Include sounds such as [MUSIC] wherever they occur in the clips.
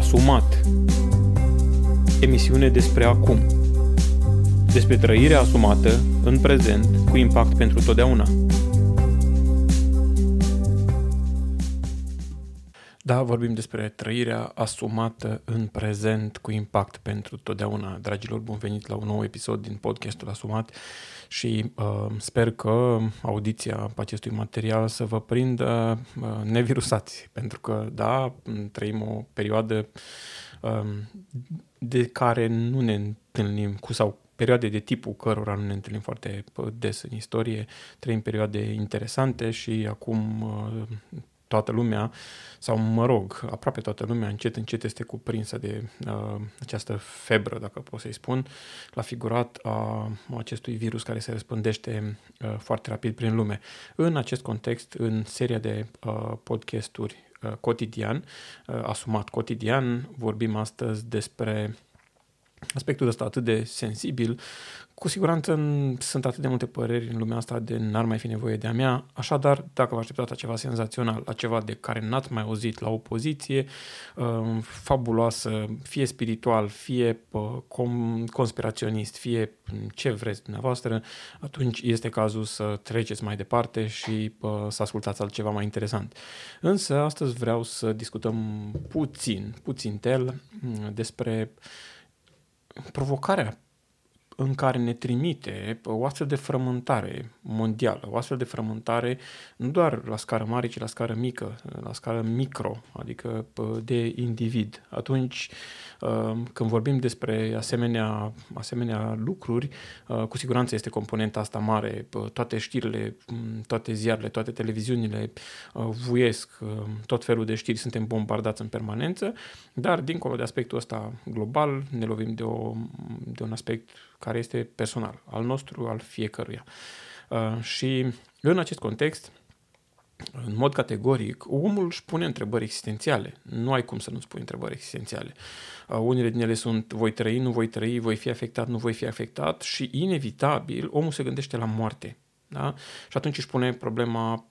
Asumat. Emisiune despre acum. Despre trăirea asumată în prezent cu impact pentru totdeauna Da, vorbim despre trăirea asumată în prezent cu impact pentru totdeauna. Dragilor, bun venit la un nou episod din podcastul Asumat și uh, sper că audiția acestui material să vă prindă uh, nevirusați, pentru că, da, trăim o perioadă uh, de care nu ne întâlnim cu sau perioade de tipul cărora nu ne întâlnim foarte uh, des în istorie, trăim perioade interesante și acum uh, toată lumea, sau mă rog, aproape toată lumea, încet, încet este cuprinsă de uh, această febră, dacă pot să-i spun, la figurat a acestui virus care se răspândește uh, foarte rapid prin lume. În acest context, în seria de uh, podcasturi uh, cotidian, uh, asumat cotidian, vorbim astăzi despre aspectul ăsta atât de sensibil, cu siguranță sunt atât de multe păreri în lumea asta de n-ar mai fi nevoie de a mea, așadar, dacă vă așteptați la ceva senzațional, la ceva de care n-ați mai auzit, la o poziție uh, fabuloasă, fie spiritual, fie uh, com- conspiraționist, fie ce vreți dumneavoastră, atunci este cazul să treceți mai departe și uh, să ascultați altceva mai interesant. Însă, astăzi vreau să discutăm puțin, puțin tel mm, despre provocarea în care ne trimite o astfel de frământare mondială, o astfel de frământare nu doar la scară mare, ci la scară mică, la scară micro, adică de individ. Atunci, uh, când vorbim despre asemenea, asemenea lucruri, uh, cu siguranță este componenta asta mare. Toate știrile, toate ziarele, toate televiziunile uh, vuiesc tot felul de știri, suntem bombardați în permanență, dar dincolo de aspectul ăsta global, ne lovim de, o, de un aspect care este personal, al nostru, al fiecăruia. Uh, și în acest context, în mod categoric, omul își pune întrebări existențiale. Nu ai cum să nu-ți pui întrebări existențiale. Uh, unele din ele sunt voi trăi, nu voi trăi, voi fi afectat, nu voi fi afectat și inevitabil omul se gândește la moarte. Da? Și atunci își pune problema,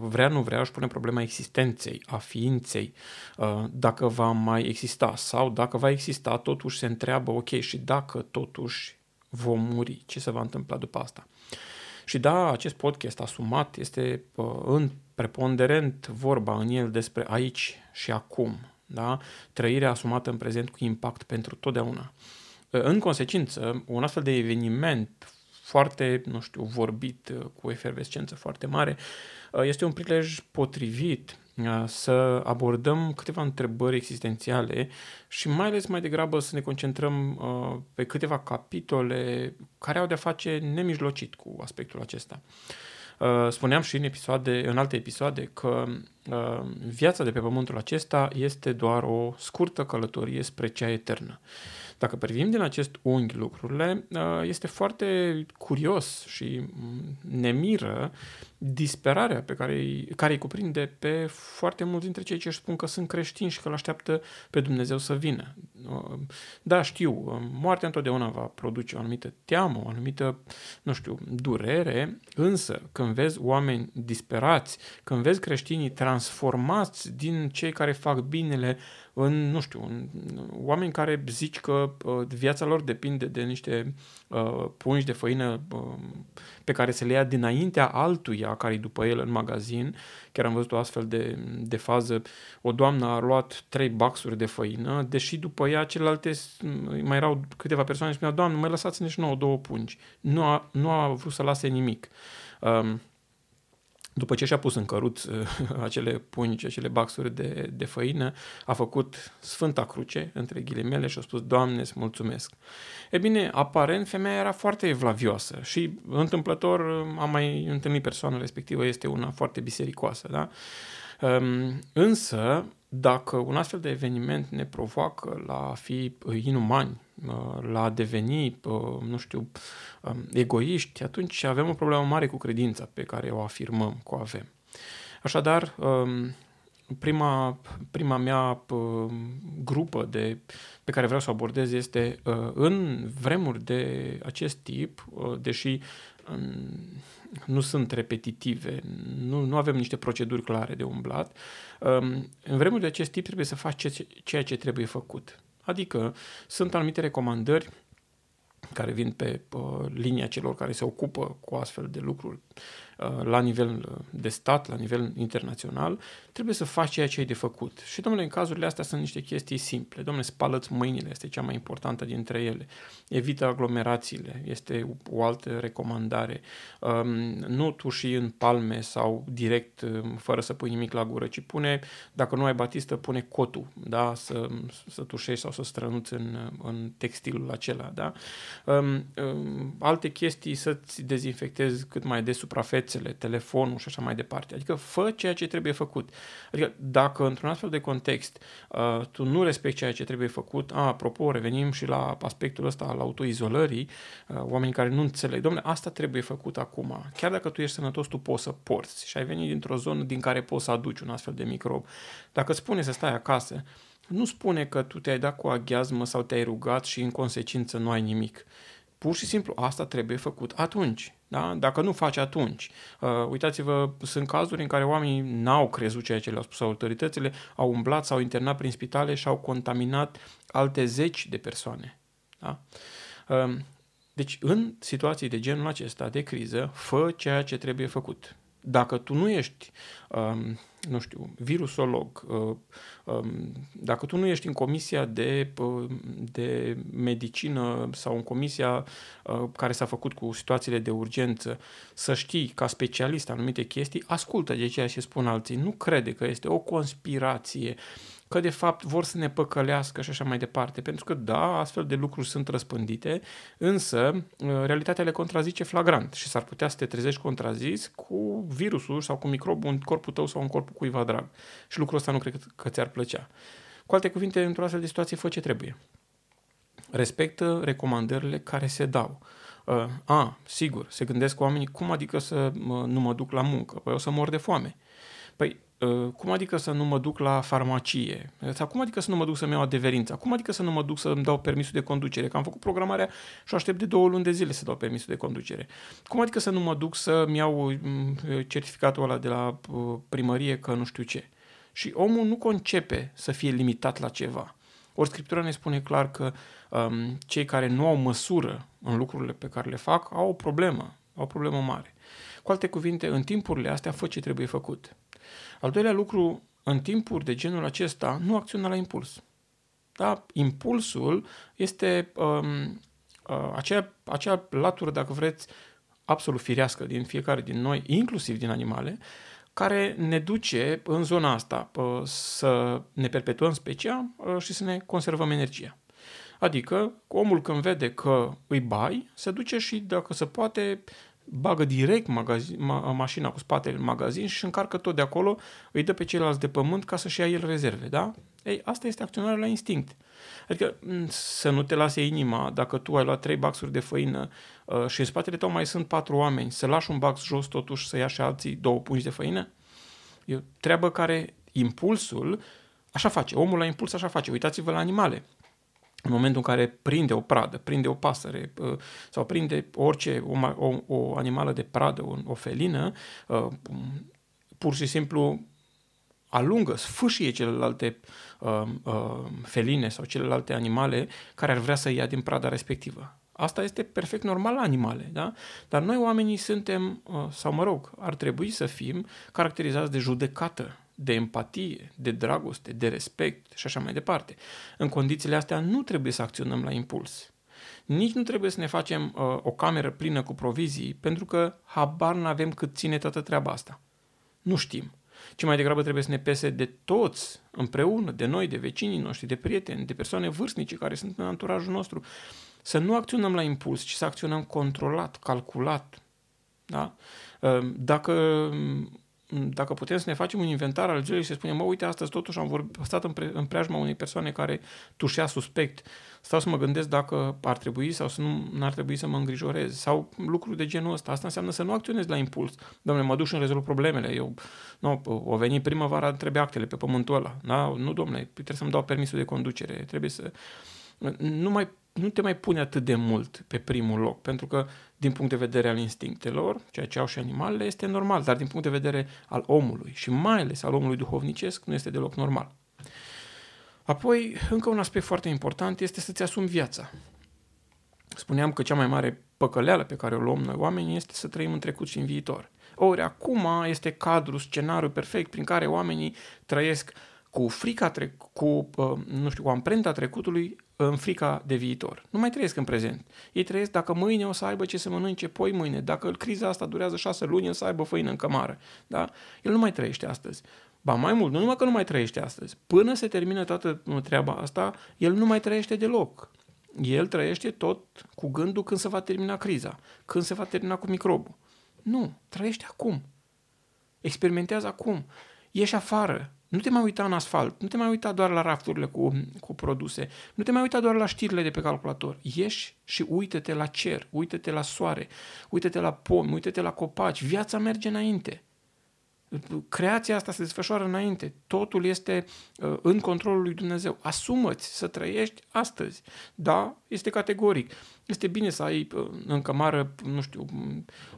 vrea, nu vrea, își pune problema existenței, a ființei, ă, dacă va mai exista sau dacă va exista, totuși se întreabă, ok, și dacă totuși vom muri, ce se va întâmpla după asta? Și da, acest podcast asumat este în preponderent vorba în el despre aici și acum, da? trăirea asumată în prezent cu impact pentru totdeauna. În consecință, un astfel de eveniment foarte, nu știu, vorbit, uh, cu efervescență foarte mare, uh, este un prilej potrivit uh, să abordăm câteva întrebări existențiale și mai ales mai degrabă să ne concentrăm pe câteva capitole care au de-a face nemijlocit cu aspectul acesta. Spuneam și în, episoade, în alte episoade că viața de pe pământul acesta este doar o scurtă călătorie spre cea eternă. Dacă privim din acest unghi lucrurile, uh, este foarte curios și ne miră disperarea pe care, îi, care îi cuprinde pe foarte mulți dintre cei ce își spun că sunt creștini și că îl așteaptă pe Dumnezeu să vină. Uh, da, știu, uh, moartea întotdeauna va produce o anumită teamă, o anumită, nu știu, durere, însă când vezi oameni disperați, când vezi creștinii transformați din cei care fac binele în, nu știu, în oameni care zici că uh, viața lor depinde de niște uh, pungi de făină uh, pe care se le ia dinaintea altuia care e după el în magazin. Chiar am văzut o astfel de, de fază. O doamnă a luat trei baxuri de făină, deși după ea celelalte mai erau câteva persoane și spuneau, doamnă, mai lăsați nici nouă două pungi. Nu a, nu a vrut să lase nimic. Um, după ce și-a pus în căruț uh, [LAUGHS] acele pungi, acele baxuri de, de făină, a făcut Sfânta Cruce, între ghilimele, și a spus, Doamne, îți mulțumesc. E bine, aparent, femeia era foarte evlavioasă și, întâmplător, am mai întâlnit persoana respectivă, este una foarte bisericoasă, da? Um, însă, dacă un astfel de eveniment ne provoacă la a fi inumani, uh, la a deveni, uh, nu știu, um, egoiști, atunci avem o problemă mare cu credința pe care o afirmăm că o avem. Așadar, um, prima, prima mea uh, grupă de, pe care vreau să o abordez este în vremuri de acest tip, deși nu sunt repetitive, nu, nu avem niște proceduri clare de umblat. Um, în vremuri de acest tip trebuie să faci ceea ce trebuie făcut. Adică sunt anumite recomandări care vin pe uh, linia celor care se ocupă cu astfel de lucruri Uh, la nivel uh, de stat, la nivel internațional, trebuie să faci ceea ce ai de făcut. Și, domnule, în cazurile astea sunt niște chestii simple. Domnule, spală-ți mâinile, este cea mai importantă dintre ele. Evită aglomerațiile, este o altă recomandare. Um, nu tuși în palme sau direct, um, fără să pui nimic la gură, ci pune, dacă nu ai batistă, pune cotul, da? să, să tușești sau să strănuți în, în textilul acela. Da? Um, alte chestii, să-ți dezinfectezi cât mai des suprafețe fețele, telefonul și așa mai departe. Adică fă ceea ce trebuie făcut. Adică dacă într-un astfel de context uh, tu nu respecti ceea ce trebuie făcut, a, apropo, revenim și la aspectul ăsta al autoizolării, uh, oamenii care nu înțeleg, domnule, asta trebuie făcut acum. Chiar dacă tu ești sănătos, tu poți să porți și ai venit dintr-o zonă din care poți să aduci un astfel de microb. Dacă spune să stai acasă, nu spune că tu te-ai dat cu aghiazmă sau te-ai rugat și în consecință nu ai nimic. Pur și simplu asta trebuie făcut atunci. Da? Dacă nu faci atunci. Uh, uitați-vă, sunt cazuri în care oamenii n-au crezut ceea ce le-au spus autoritățile, au umblat, s-au internat prin spitale și au contaminat alte zeci de persoane. Da? Uh, deci, în situații de genul acesta, de criză, fă ceea ce trebuie făcut. Dacă tu nu ești um, nu știu, virusolog, uh, um, dacă tu nu ești în comisia de, uh, de medicină sau în comisia uh, care s-a făcut cu situațiile de urgență, să știi ca specialist anumite chestii, ascultă de ceea ce spun alții. Nu crede că este o conspirație, că de fapt vor să ne păcălească și așa mai departe. Pentru că, da, astfel de lucruri sunt răspândite, însă uh, realitatea le contrazice flagrant și s-ar putea să te trezești contrazis cu virusul sau cu microbul în corpul tău sau în corpul cuiva drag. Și lucrul ăsta nu cred că ți-ar plăcea. Cu alte cuvinte, într-o astfel de situație, fă ce trebuie. Respectă recomandările care se dau. Uh, a, sigur, se gândesc oamenii, cum adică să mă, nu mă duc la muncă? Păi o să mor de foame. Păi Ă, cum adică să nu mă duc la farmacie? Sau cum adică să nu mă duc să-mi iau adeverința? Cum adică să nu mă duc să-mi dau permisul de conducere? Că am făcut programarea și aștept de două luni de zile să dau permisul de conducere. Cum adică să nu mă duc să-mi iau mm, certificatul ăla de la ă, primărie că nu știu ce? Și omul nu concepe să fie limitat la ceva. Ori Scriptura ne spune clar că um, cei care nu au măsură în lucrurile pe care le fac au o problemă, au o problemă mare. Cu alte cuvinte, în timpurile astea fă ce trebuie făcut. Al doilea lucru, în timpuri de genul acesta, nu acționa la impuls. Da? Impulsul este um, uh, acea, acea latură, dacă vreți, absolut firească din fiecare din noi, inclusiv din animale, care ne duce în zona asta uh, să ne perpetuăm specia uh, și să ne conservăm energia. Adică, omul când vede că îi bai, se duce și, dacă se poate, bagă direct magazin, ma, mașina cu spatele în magazin și încarcă tot de acolo, îi dă pe ceilalți de pământ ca să-și ia el rezerve, da? Ei, asta este acționarea la instinct. Adică să nu te lase inima dacă tu ai luat trei baxuri de făină uh, și în spatele tău mai sunt patru oameni, să lași un bax jos totuși să ia și alții două pungi de făină? E o treabă care impulsul așa face. Omul la impuls așa face. Uitați-vă la animale în momentul în care prinde o pradă, prinde o pasăre uh, sau prinde orice, o, o, o animală de pradă, o, o felină, uh, pur și simplu alungă, sfâșie celelalte uh, uh, feline sau celelalte animale care ar vrea să ia din prada respectivă. Asta este perfect normal la animale, da? Dar noi oamenii suntem, uh, sau mă rog, ar trebui să fim caracterizați de judecată, de empatie, de dragoste, de respect și așa mai departe. În condițiile astea nu trebuie să acționăm la impuls. Nici nu trebuie să ne facem uh, o cameră plină cu provizii, pentru că habar nu avem cât ține toată treaba asta. Nu știm. Ci mai degrabă trebuie să ne pese de toți împreună, de noi, de vecinii noștri, de prieteni, de persoane vârstnice care sunt în anturajul nostru. Să nu acționăm la impuls, ci să acționăm controlat, calculat. Da? Uh, dacă dacă putem să ne facem un inventar al zilei și să spunem, mă, uite, astăzi totuși am vorbit, stat în, pre, în preajma unei persoane care tușea suspect, stau să mă gândesc dacă ar trebui sau să nu ar trebui să mă îngrijorez sau lucruri de genul ăsta. Asta înseamnă să nu acționezi la impuls. Domnule, mă duc și îmi rezolv problemele. Eu, nu, o veni primăvara, trebuie actele pe pământul ăla. Da? Nu, domnule, trebuie să-mi dau permisul de conducere. Trebuie să... Nu mai nu te mai pune atât de mult pe primul loc, pentru că din punct de vedere al instinctelor, ceea ce au și animalele, este normal, dar din punct de vedere al omului și mai ales al omului duhovnicesc, nu este deloc normal. Apoi, încă un aspect foarte important este să-ți asumi viața. Spuneam că cea mai mare păcăleală pe care o luăm noi oamenii este să trăim în trecut și în viitor. Ori acum este cadrul, scenariul perfect prin care oamenii trăiesc cu frica, tre- cu, uh, nu știu, cu amprenta trecutului în frica de viitor. Nu mai trăiesc în prezent. Ei trăiesc dacă mâine o să aibă ce să mănânce, poi mâine. Dacă criza asta durează șase luni, o să aibă făină în cămară. Da? El nu mai trăiește astăzi. Ba mai mult, nu numai că nu mai trăiește astăzi. Până se termină toată treaba asta, el nu mai trăiește deloc. El trăiește tot cu gândul când se va termina criza, când se va termina cu microbul. Nu, trăiește acum. Experimentează acum. Ieși afară, nu te mai uita în asfalt, nu te mai uita doar la rafturile cu, cu produse, nu te mai uita doar la știrile de pe calculator. Ieși și uită-te la cer, uită-te la soare, uită-te la pomi, uită-te la copaci. Viața merge înainte creația asta se desfășoară înainte. Totul este uh, în controlul lui Dumnezeu. Asumă-ți să trăiești astăzi. Da, este categoric. Este bine să ai uh, în cămară, nu știu,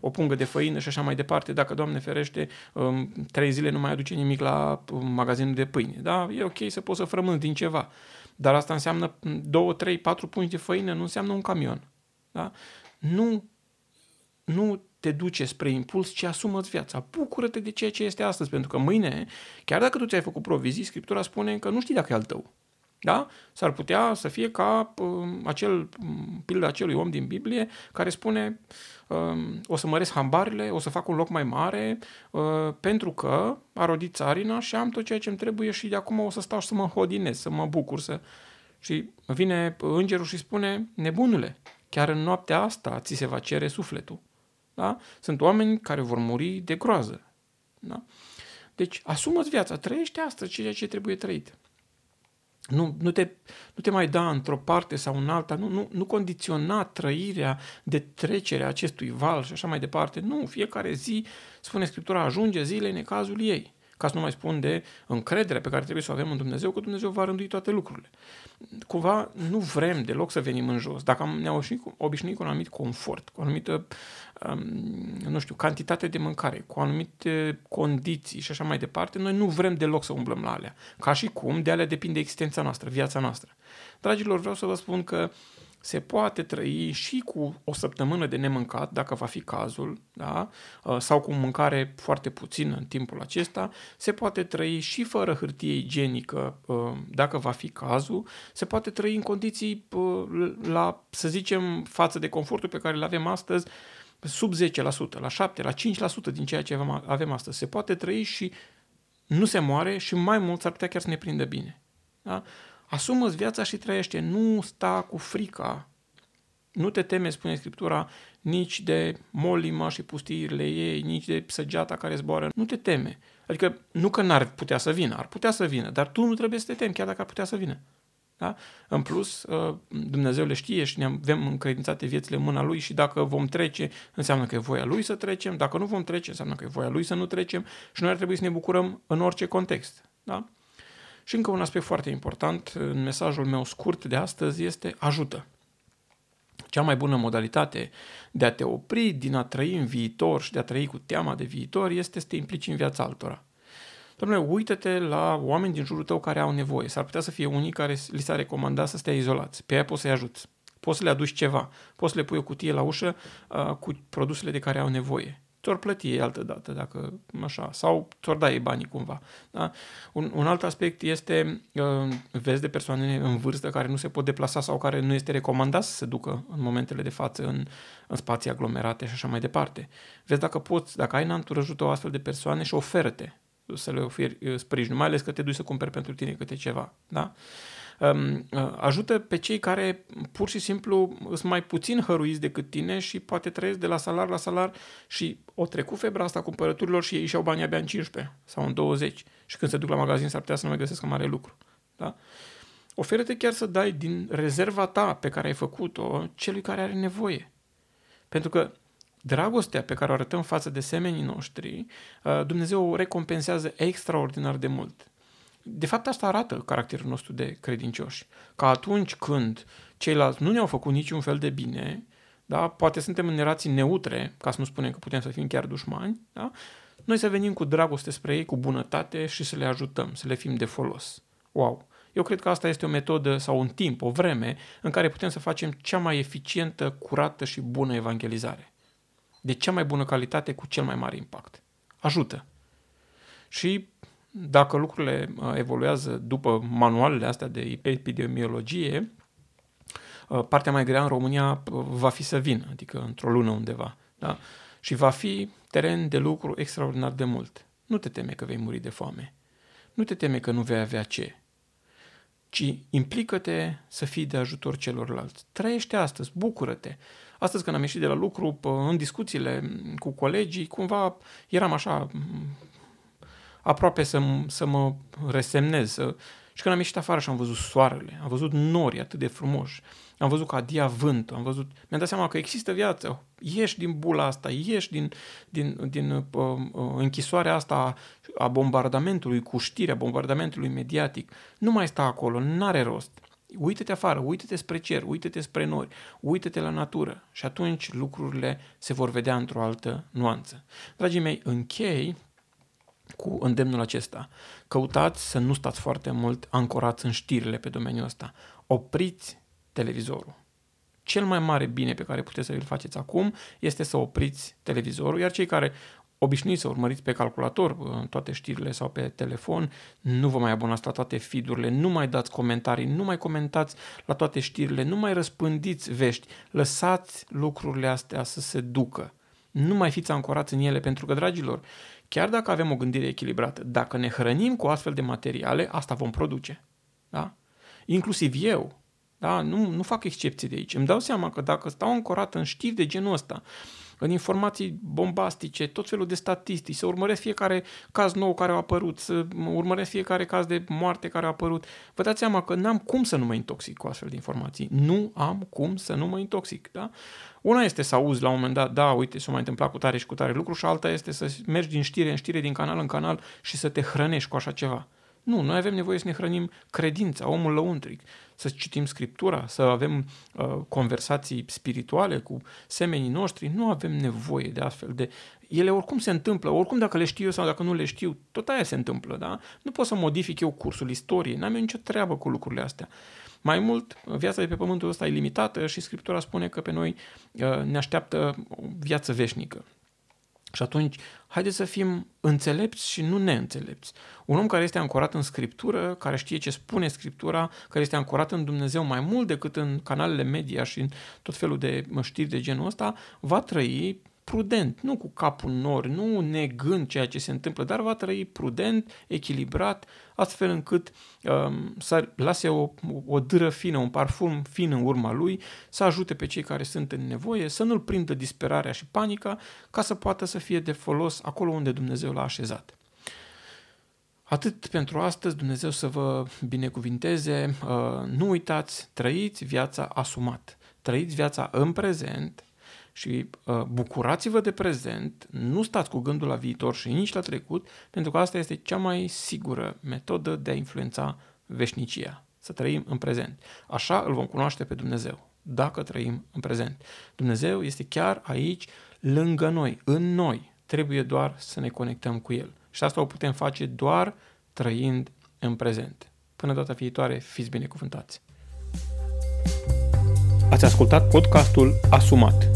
o pungă de făină și așa mai departe. Dacă, Doamne ferește, um, trei zile nu mai aduce nimic la uh, magazinul de pâine. Da, e ok să poți să frămânți din ceva. Dar asta înseamnă două, trei, patru pungi de făină, nu înseamnă un camion. Da? Nu, nu te duce spre impuls, ci asumă-ți viața. Bucură-te de ceea ce este astăzi, pentru că mâine, chiar dacă tu ți-ai făcut provizii, Scriptura spune că nu știi dacă e al tău. Da? S-ar putea să fie ca uh, acel pildă acelui om din Biblie care spune uh, o să măresc hambarele, o să fac un loc mai mare uh, pentru că a rodit țarina și am tot ceea ce îmi trebuie și de acum o să stau și să mă hodinez, să mă bucur. Să... Și vine îngerul și spune, nebunule, chiar în noaptea asta ți se va cere sufletul. Da? Sunt oameni care vor muri de groază. Da? Deci, asumă-ți viața, trăiește asta, ceea ce trebuie trăit. Nu, nu, te, nu te mai da într-o parte sau în alta, nu, nu, nu condiționa trăirea de trecerea acestui val și așa mai departe. Nu, fiecare zi, spune Scriptura, ajunge zile în cazul ei ca să nu mai spun de încrederea pe care trebuie să o avem în Dumnezeu, că Dumnezeu va rândui toate lucrurile. Cumva nu vrem deloc să venim în jos. Dacă ne-am obișnuit cu un anumit confort, cu o anumită, um, nu știu, cantitate de mâncare, cu anumite condiții și așa mai departe, noi nu vrem deloc să umblăm la alea. Ca și cum de alea depinde existența noastră, viața noastră. Dragilor, vreau să vă spun că uh, se poate trăi și cu o săptămână de nemâncat, dacă va fi cazul, da? Uh, sau cu mâncare foarte puțină în timpul acesta, se poate trăi și fără hârtie igienică, uh, dacă va fi cazul, se poate trăi în condiții uh, la, să zicem, față de confortul pe care îl avem astăzi, sub 10%, la 7%, la 5% din ceea ce avem astăzi. Se poate trăi și nu se moare și mai mult s-ar putea chiar să ne prindă bine. Da? Asumă-ți viața și trăiește. Nu sta cu frica. Nu te teme, spune Scriptura, nici de molima și pustiirile ei, nici de săgeata care zboară. Nu te teme. Adică nu că n-ar putea să vină, ar putea să vină, dar tu nu trebuie să te temi, chiar dacă ar putea să vină. Da? În plus, uh, Dumnezeu le știe și ne avem încredințate viețile în mâna Lui și dacă vom trece, înseamnă că e voia Lui să trecem, dacă nu vom trece, înseamnă că e voia Lui să nu trecem și noi ar trebui să ne bucurăm în orice context. Da? Și încă un aspect foarte important în mesajul meu scurt de astăzi este ajută. Cea mai bună modalitate de a te opri din a trăi în viitor și de a trăi cu teama de viitor este să te implici în viața altora. Domnule, uită-te la oameni din jurul tău care au nevoie. S-ar putea să fie unii care li s-a recomandat să stea izolați. Pe aia poți să-i ajuți. Poți să le aduci ceva. Poți să le pui o cutie la ușă uh, cu produsele de care au nevoie ți-or plăti ei altă dată, dacă așa, sau ți-or da ei banii cumva. Da? Un, un alt aspect este, uh, vezi de persoane în vârstă care nu se pot deplasa sau care nu este recomandat să se ducă în momentele de față în, în spații aglomerate și așa mai departe. Vezi dacă poți, dacă ai în anturajul o astfel de persoane și oferă-te să le oferi uh, sprijin, mai ales că te duci să cumperi pentru tine câte ceva. Da? Um, uh, ajută pe cei care pur și simplu sunt mai puțin hăruiți decât tine și poate trăiesc de la salar la salar și o trecut febra asta cumpărăturilor și ei și-au banii abia în 15 sau în 20 și când se duc la magazin s-ar putea să nu mai găsesc mare lucru. Da? Oferă-te chiar să dai din rezerva ta pe care ai făcut-o celui care are nevoie. Pentru că dragostea pe care o arătăm față de semenii noștri, uh, Dumnezeu o recompensează extraordinar de mult. De fapt, asta arată caracterul nostru de credincioși. Că atunci când ceilalți nu ne-au făcut niciun fel de bine, da? poate suntem în relații neutre, ca să nu spunem că putem să fim chiar dușmani, da? noi să venim cu dragoste spre ei, cu bunătate și să le ajutăm, să le fim de folos. Wow! Eu cred că asta este o metodă sau un timp, o vreme în care putem să facem cea mai eficientă, curată și bună evangelizare. De cea mai bună calitate cu cel mai mare impact. Ajută. Și dacă lucrurile uh, evoluează după manualele astea de epidemiologie, uh, partea mai grea în România uh, va fi să vină, adică într-o lună undeva. Da? Și va fi teren de lucru extraordinar de mult. Nu te teme că vei muri de foame. Nu te teme că nu vei avea ce ci implică-te să fii de ajutor celorlalți. Trăiește astăzi, bucură-te. Astăzi când am ieșit de la lucru, în discuțiile cu colegii, cumva eram așa aproape să, să mă resemnez. Să... Și când am ieșit afară și am văzut soarele, am văzut nori atât de frumoși, am văzut că adia vânt, am văzut, mi-am dat seama că există viață, ieși din bula asta, ieși din, din, din uh, uh, închisoarea asta a bombardamentului, cu știrea bombardamentului mediatic. Nu mai sta acolo, n-are rost. Uită-te afară, uită-te spre cer, uită-te spre nori, uită-te la natură și atunci lucrurile se vor vedea într-o altă nuanță. Dragii mei, închei cu îndemnul acesta. Căutați să nu stați foarte mult ancorați în știrile pe domeniul ăsta. Opriți televizorul. Cel mai mare bine pe care puteți să îl faceți acum este să opriți televizorul, iar cei care obișnuiți să urmăriți pe calculator uh, toate știrile sau pe telefon, nu vă mai abonați la toate feed nu mai dați comentarii, nu mai comentați la toate știrile, nu mai răspândiți vești, lăsați lucrurile astea să se ducă. Nu mai fiți ancorați în ele, pentru că, dragilor, chiar dacă avem o gândire echilibrată, dacă ne hrănim cu astfel de materiale, asta vom produce. Da? Inclusiv eu, da? Nu, nu fac excepție de aici. Îmi dau seama că dacă stau ancorat în știri de genul ăsta, în informații bombastice, tot felul de statistici, să urmăresc fiecare caz nou care a apărut, să urmăresc fiecare caz de moarte care a apărut, vă dați seama că n-am cum să nu mă intoxic cu astfel de informații. Nu am cum să nu mă intoxic. Da? Una este să auzi la un moment dat, da, uite, s-a mai întâmplat cu tare și cu tare lucru și alta este să mergi din știre în știre, din canal în canal și să te hrănești cu așa ceva. Nu, noi avem nevoie să ne hrănim credința, omul lăuntric, să citim Scriptura, să avem uh, conversații spirituale cu semenii noștri. Nu avem nevoie de astfel de... Ele oricum se întâmplă, oricum dacă le știu eu sau dacă nu le știu, tot aia se întâmplă, da? Nu pot să modific eu cursul istoriei, n-am eu nicio treabă cu lucrurile astea. Mai mult, viața de pe pământul ăsta e limitată și Scriptura spune că pe noi uh, ne așteaptă o viață veșnică. Și atunci, haideți să fim înțelepți și nu neînțelepți. Un om care este ancorat în Scriptură, care știe ce spune Scriptura, care este ancorat în Dumnezeu mai mult decât în canalele media și în tot felul de știri de genul ăsta, va trăi prudent, nu cu capul în nori, nu negând ceea ce se întâmplă, dar va trăi prudent, echilibrat, astfel încât um, să lase o, o dâră fină, un parfum fin în urma lui, să ajute pe cei care sunt în nevoie, să nu-l prindă disperarea și panica, ca să poată să fie de folos acolo unde Dumnezeu l-a așezat. Atât pentru astăzi, Dumnezeu să vă binecuvinteze, uh, nu uitați, trăiți viața asumat, trăiți viața în prezent, și uh, bucurați-vă de prezent, nu stați cu gândul la viitor și nici la trecut, pentru că asta este cea mai sigură metodă de a influența veșnicia, să trăim în prezent. Așa îl vom cunoaște pe Dumnezeu, dacă trăim în prezent. Dumnezeu este chiar aici, lângă noi, în noi, trebuie doar să ne conectăm cu El. Și asta o putem face doar trăind în prezent. Până data viitoare, fiți binecuvântați! Ați ascultat podcastul Asumat